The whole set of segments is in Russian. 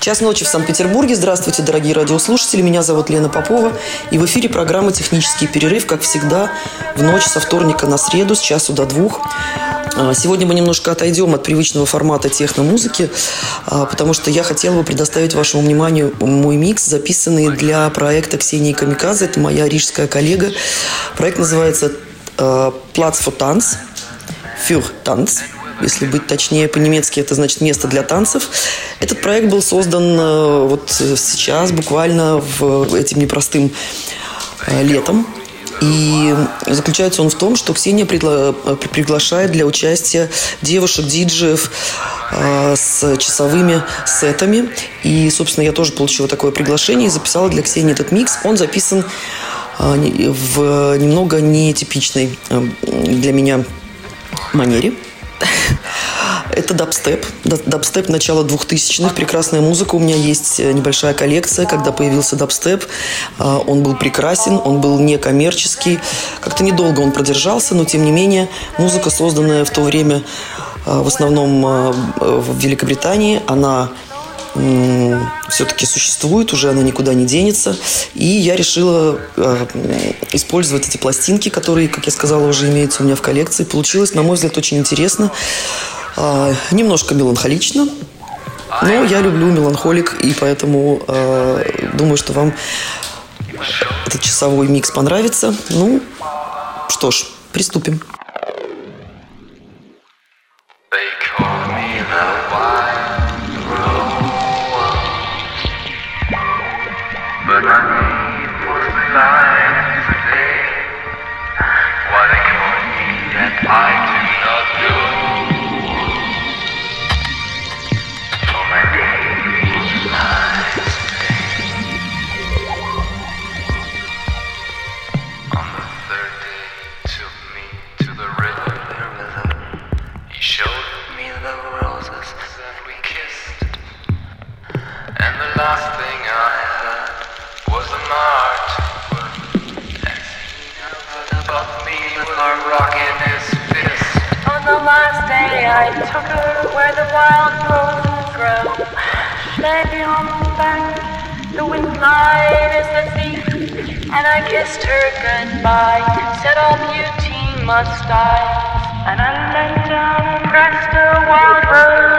Час ночи в Санкт-Петербурге. Здравствуйте, дорогие радиослушатели. Меня зовут Лена Попова. И в эфире программа «Технический перерыв», как всегда, в ночь со вторника на среду с часу до двух. А, Сегодня мы немножко отойдем от привычного формата техномузыки, а, потому что я хотела бы предоставить вашему вниманию мой микс, записанный для проекта Ксении Камиказы. Это моя рижская коллега. Проект называется э, «Плац for Tanz», «Für Tanz», если быть точнее по-немецки, это значит место для танцев. Этот проект был создан э, вот сейчас, буквально в этим непростым э, летом. И заключается он в том, что Ксения пригла- при- приглашает для участия девушек-диджеев э, с часовыми сетами. И, собственно, я тоже получила такое приглашение и записала для Ксении этот микс. Он записан э, в немного нетипичной э, для меня манере. Это дабстеп. Дабстеп начала 2000-х. Прекрасная музыка. У меня есть э, небольшая коллекция, когда появился дабстеп. А, Он был прекрасен, он был некоммерческий. Как-то недолго он продержался, но тем не менее музыка, созданная в то время а, в основном а, в Великобритании, она все-таки существует, уже она никуда не денется. И я решила э, использовать эти пластинки, которые, как я сказала, уже имеются у меня в коллекции. Получилось, на мой взгляд, очень интересно. А, немножко меланхолично, но я люблю меланхолик, и поэтому э, думаю, что вам этот часовой микс понравится. Ну, что ж, приступим. They the last day I took her where the wild roses grow. Lay on the bank, the wind night is the thief, and I kissed her goodbye. Said all beauty must die, and I lay down and pressed a wild rose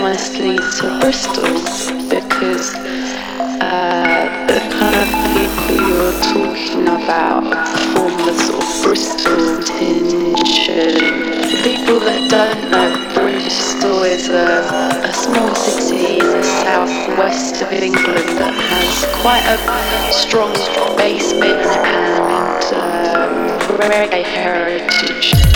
Mostly to Bristol because uh, the kind of people you're talking about, performers or Bristol tinge, people that don't know Bristol is a, a small city in the southwest of England that has quite a strong basement and uh, um, reggae heritage.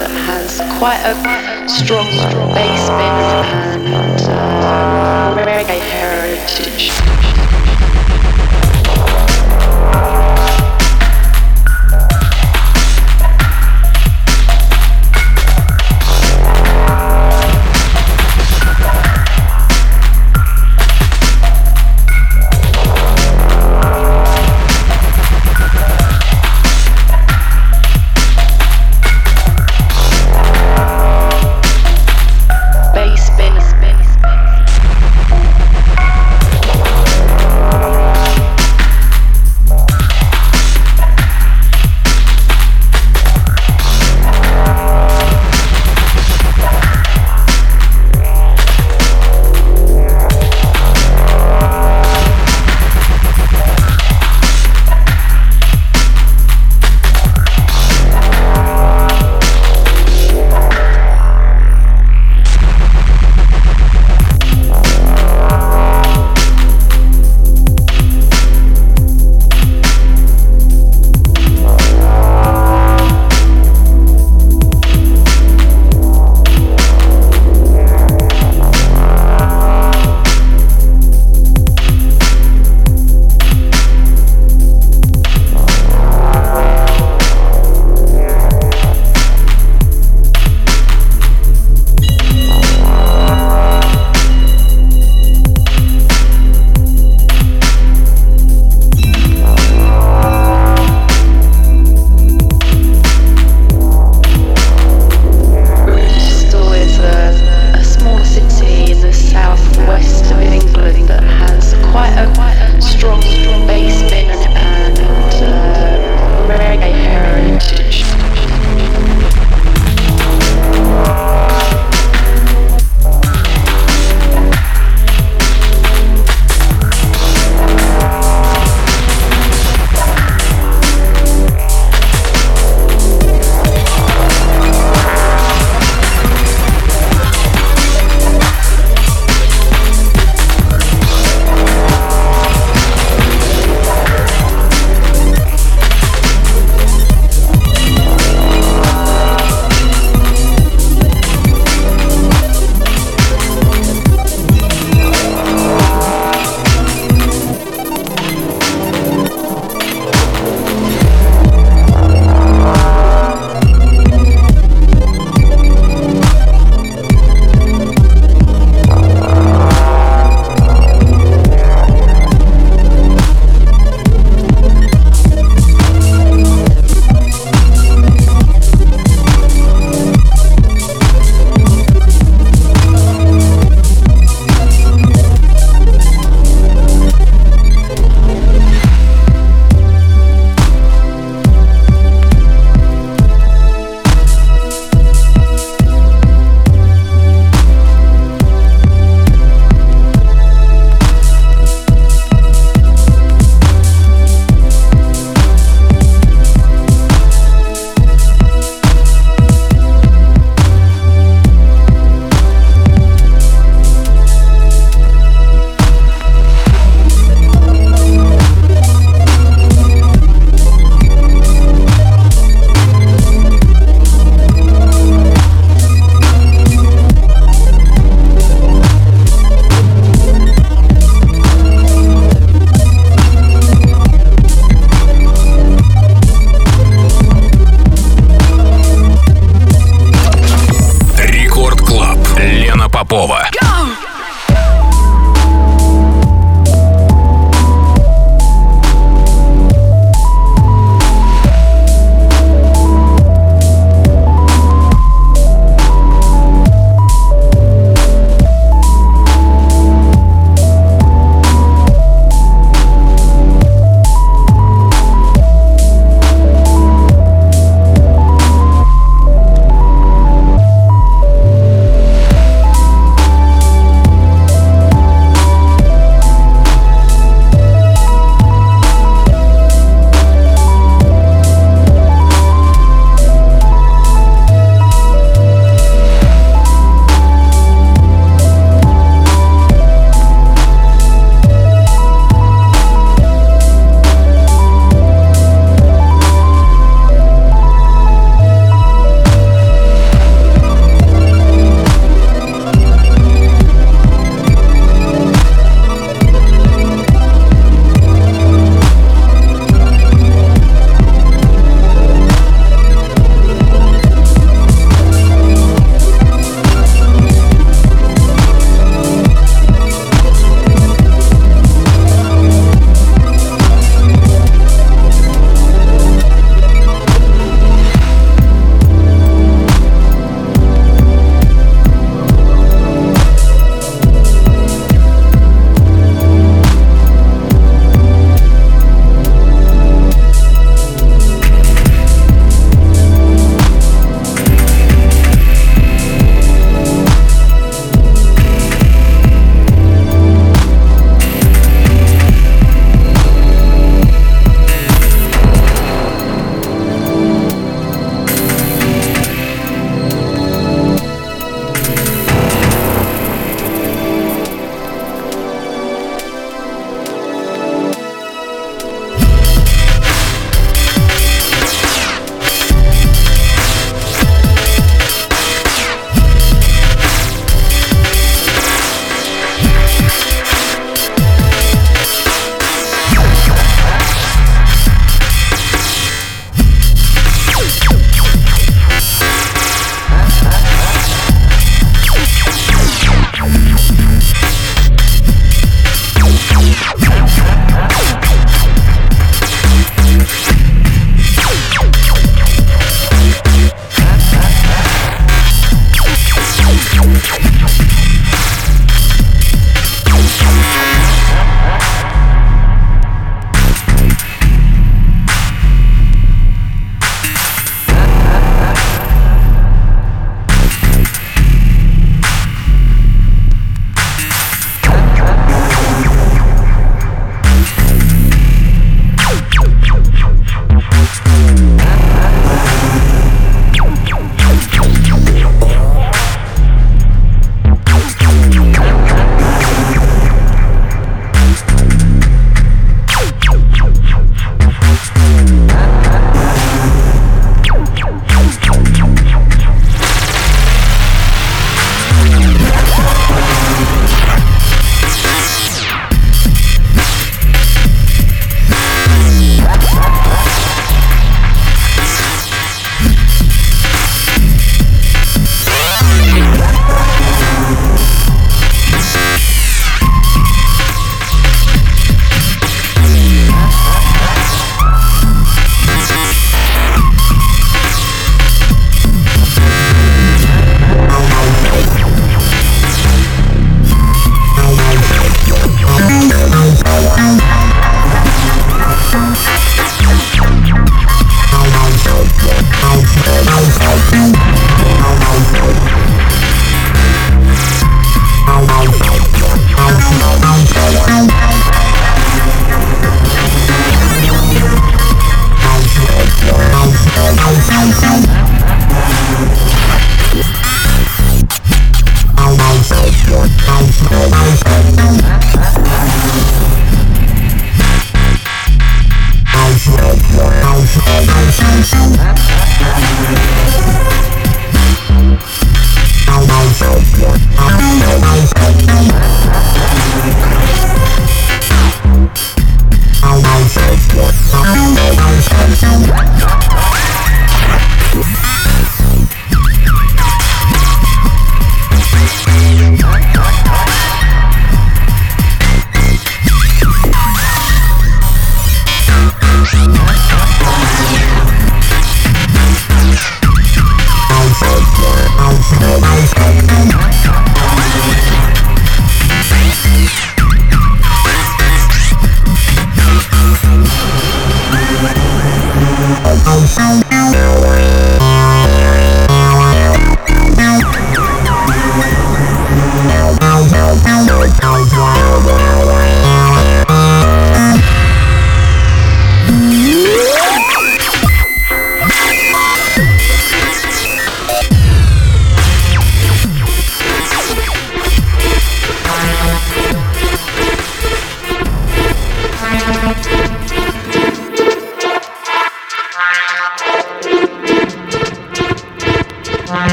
that has quite a strong bass bend and uh, reggae heritage.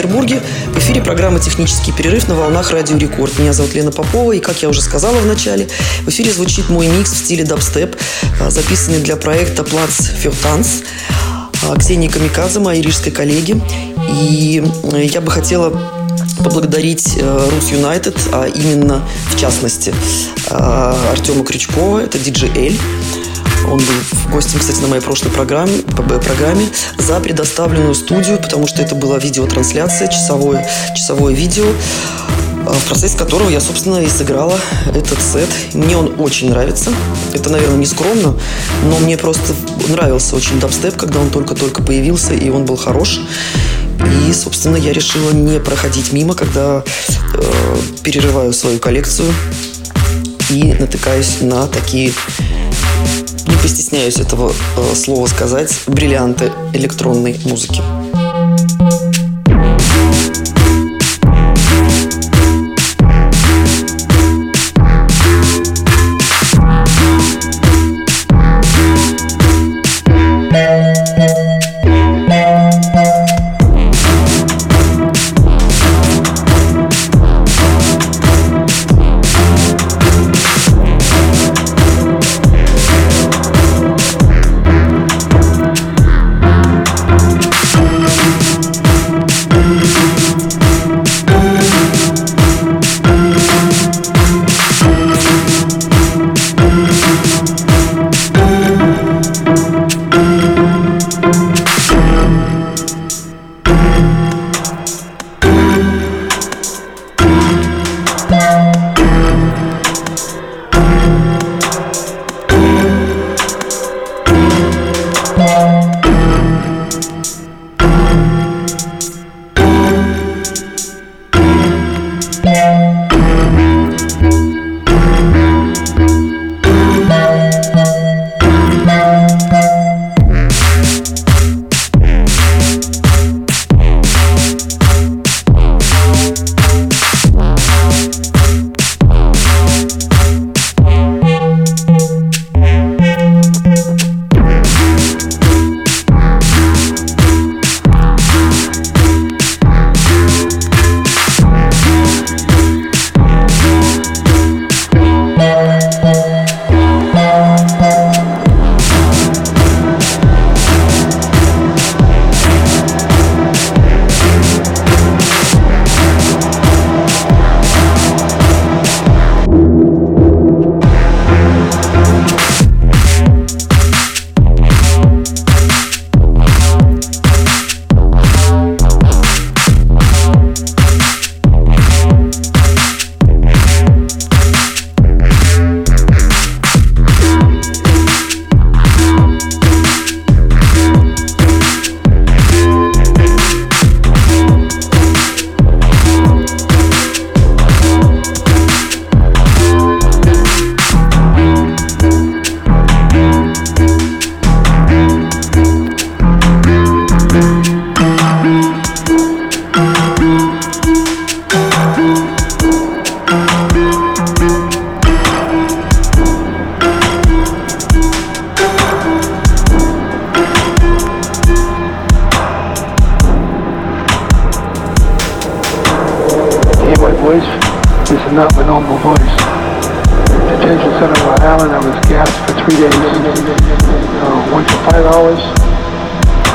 Санкт-Петербурге. В эфире программа «Технический перерыв» на волнах Радио Рекорд. Меня зовут Лена Попова, и, как я уже сказала в начале, в эфире звучит мой микс в стиле дабстеп, а, записанный для проекта «Platz für Tanz» Ксении Камикадзе, моей рижской коллеги. И я бы хотела поблагодарить Рус Юнайтед, а именно, в частности, Артема Крючкова, это диджей Эль, он был гостем, кстати, на моей прошлой программе, программе за предоставленную студию, потому что это была видеотрансляция, часовое, часовое видео, а, в процессе которого я, собственно, и сыграла этот сет. Мне он очень нравится. Это, наверное, не скромно, но мне просто нравился очень дабстеп, когда он только-только появился, и он был хорош. И, собственно, я решила не проходить мимо, когда э, перерываю свою коллекцию и натыкаюсь на такие не постесняюсь этого э, слова сказать, бриллианты электронной музыки.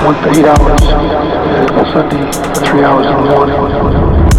one for eight hours, Sunday, three hours in the morning.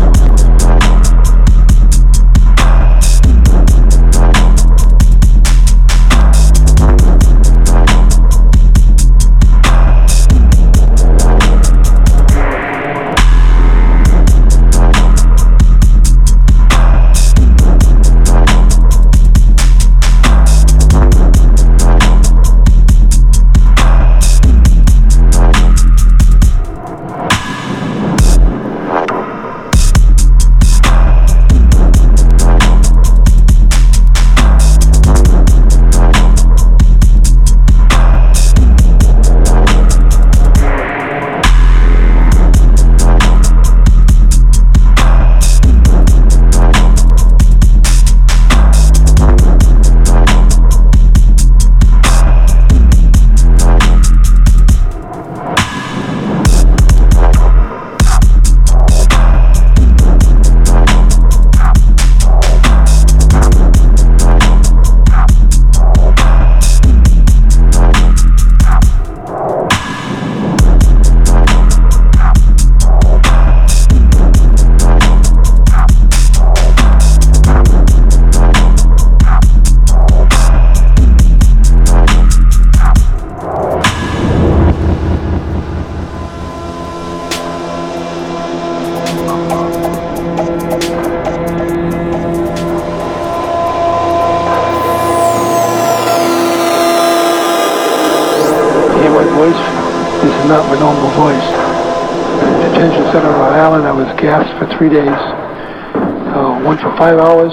Three days. Uh, one for five hours,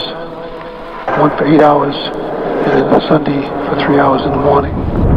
one for eight hours, and then a Sunday for three hours in the morning.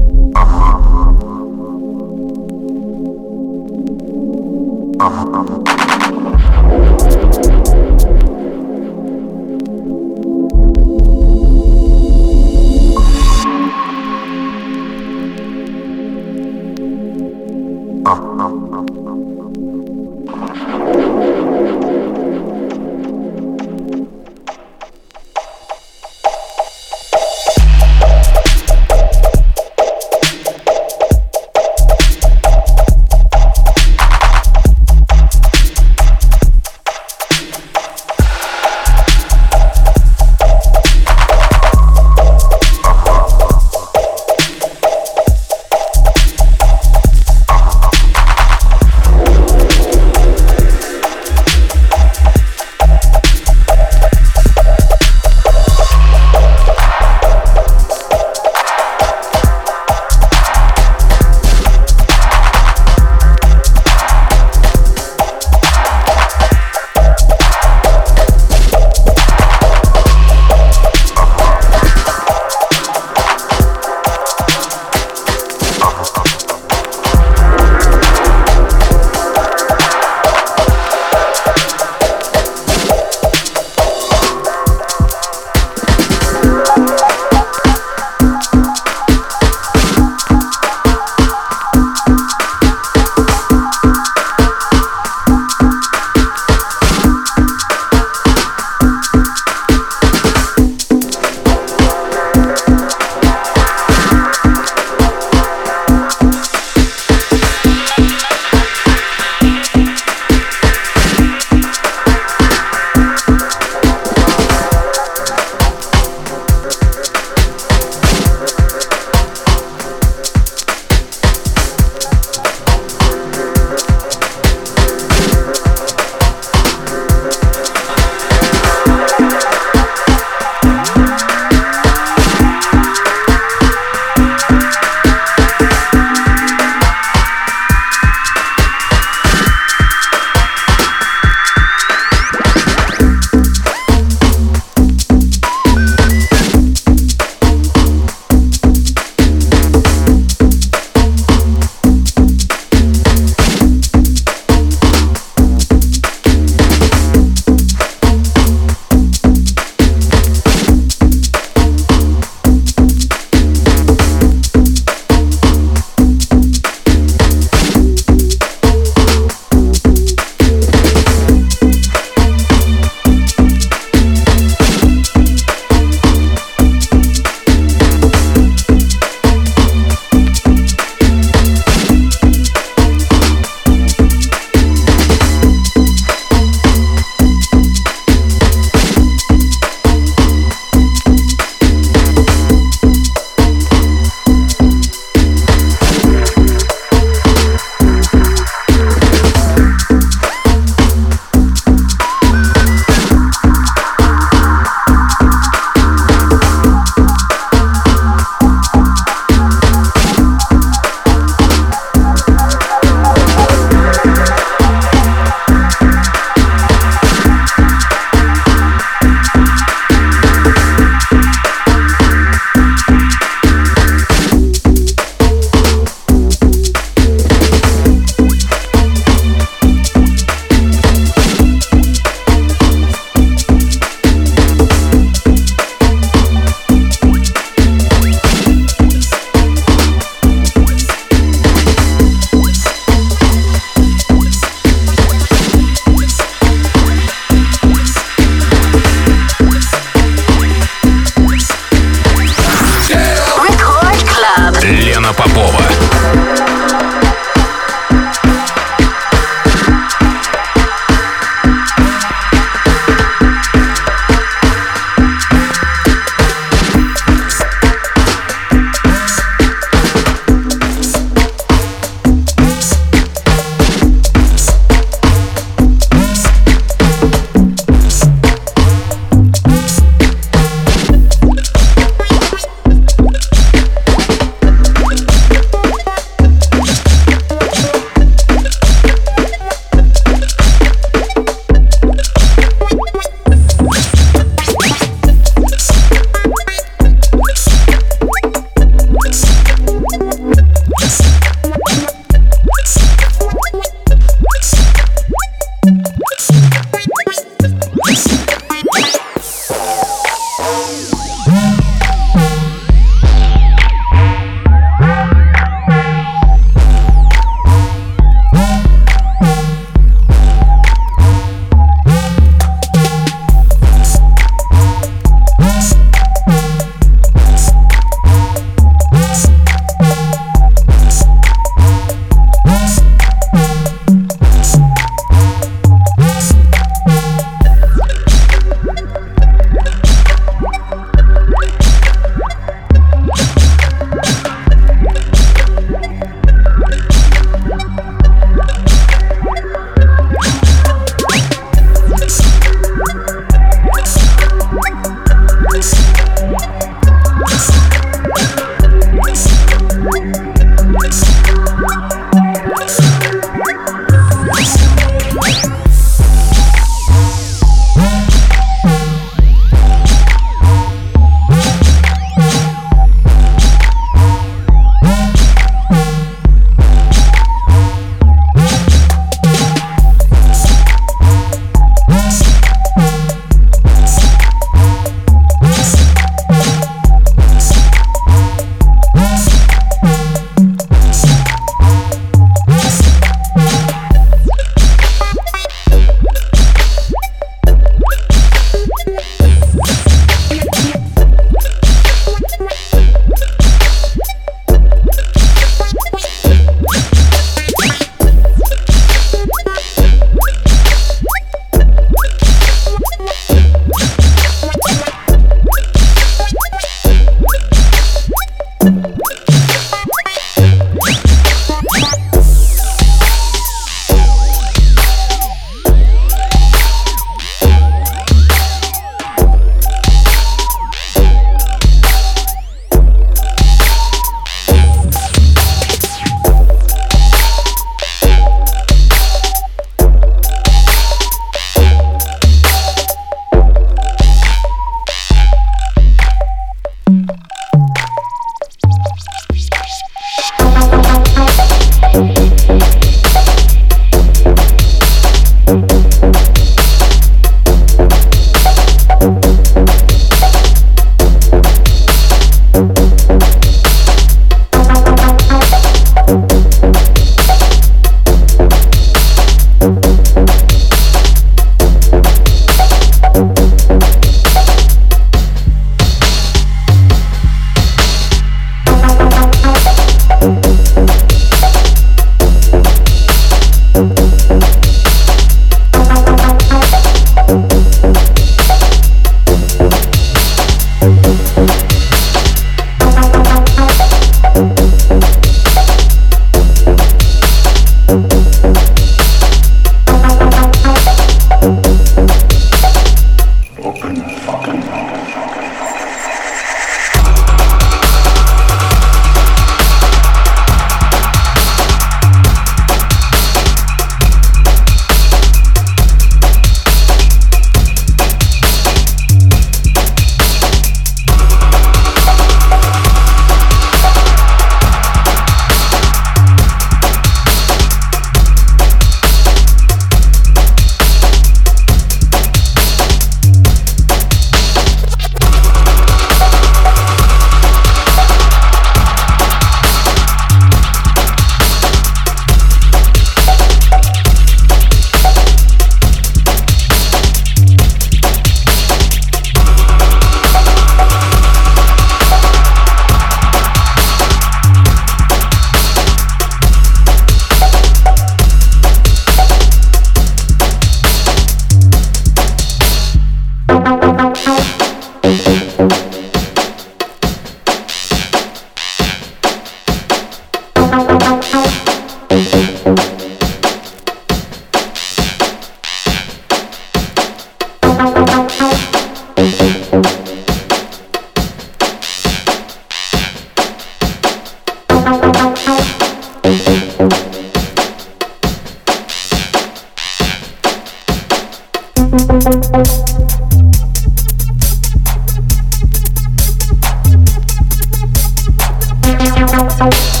Thank you.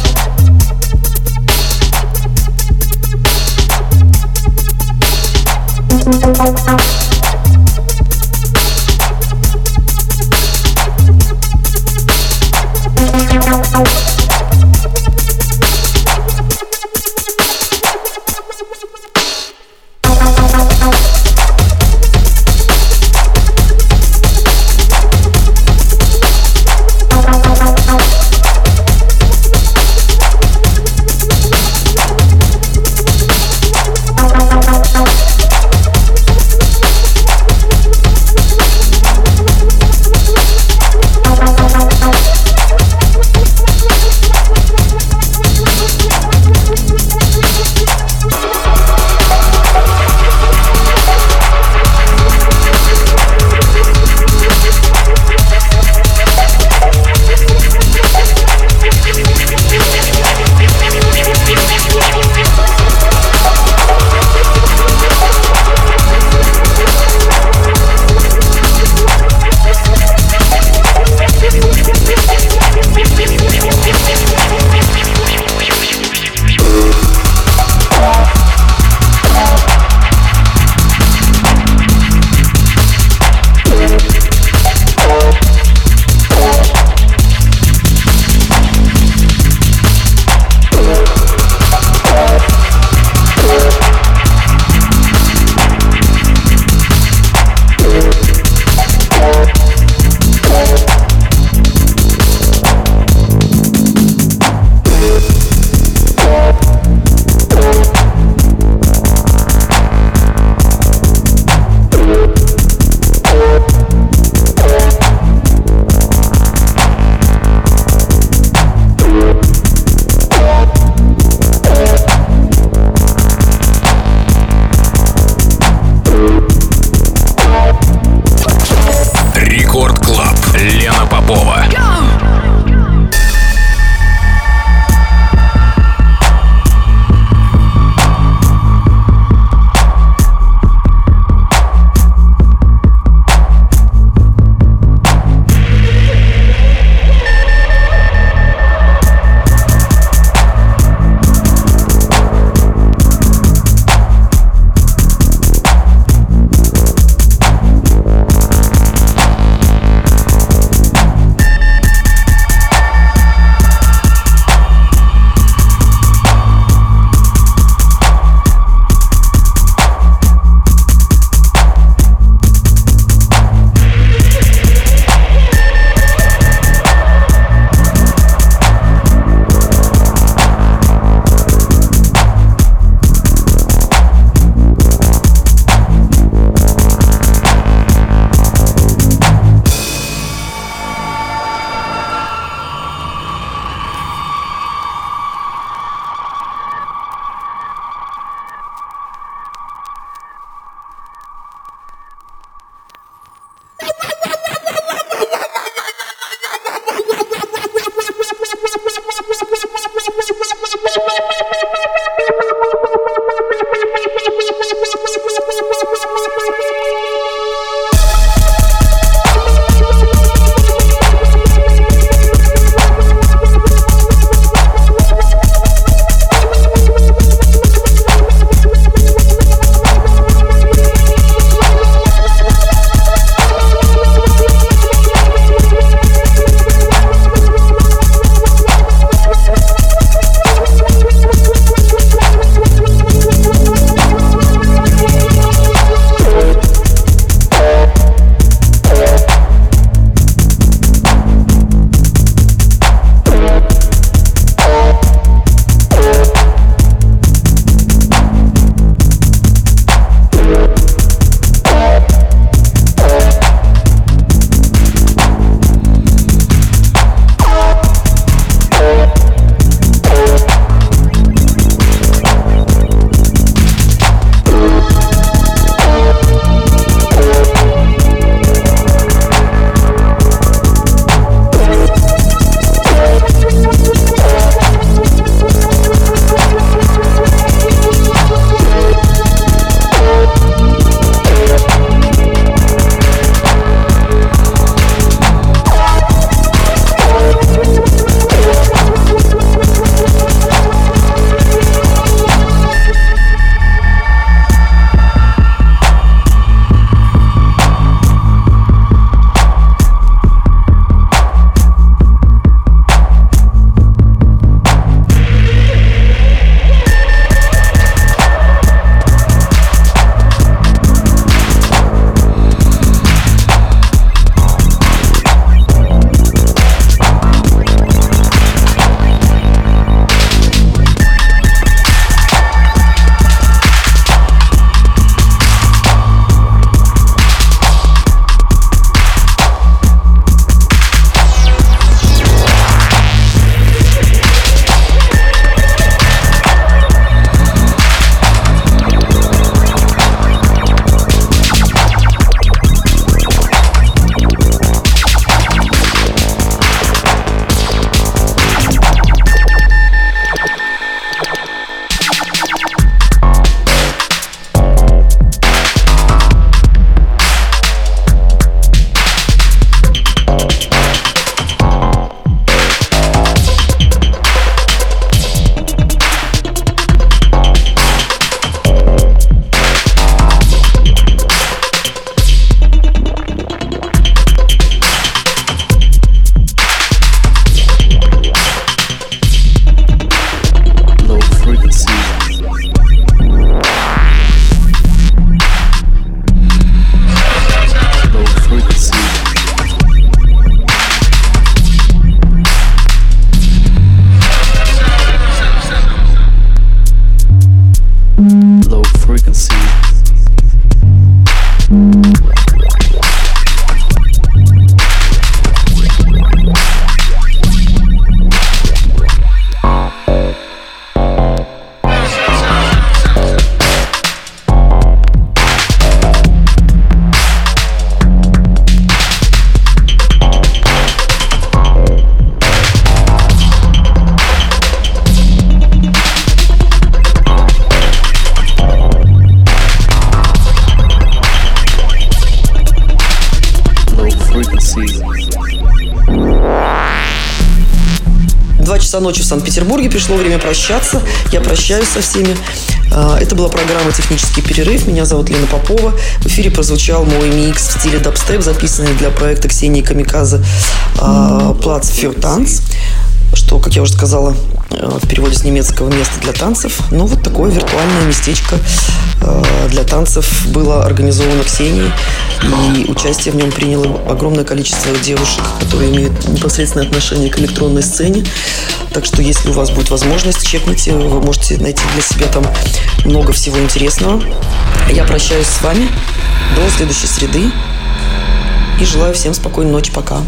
Часа ночи в Санкт-Петербурге. Пришло время прощаться. Я прощаюсь со всеми. А, это была программа «Технический перерыв». Меня зовут Лена Попова. В эфире прозвучал мой микс в стиле дабстеп, записанный для проекта Ксении Камиказы «Плац für Танц» что, как я уже сказала, в переводе с немецкого «место для танцев». Ну, вот такое виртуальное местечко э, для танцев было организовано Ксенией, и участие в нем приняло огромное количество девушек, которые имеют непосредственное отношение к электронной сцене. Так что, если у вас будет возможность, чекните, вы можете найти для себя там много всего интересного. Я прощаюсь с вами до следующей среды и желаю всем спокойной ночи. Пока.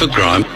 for crime.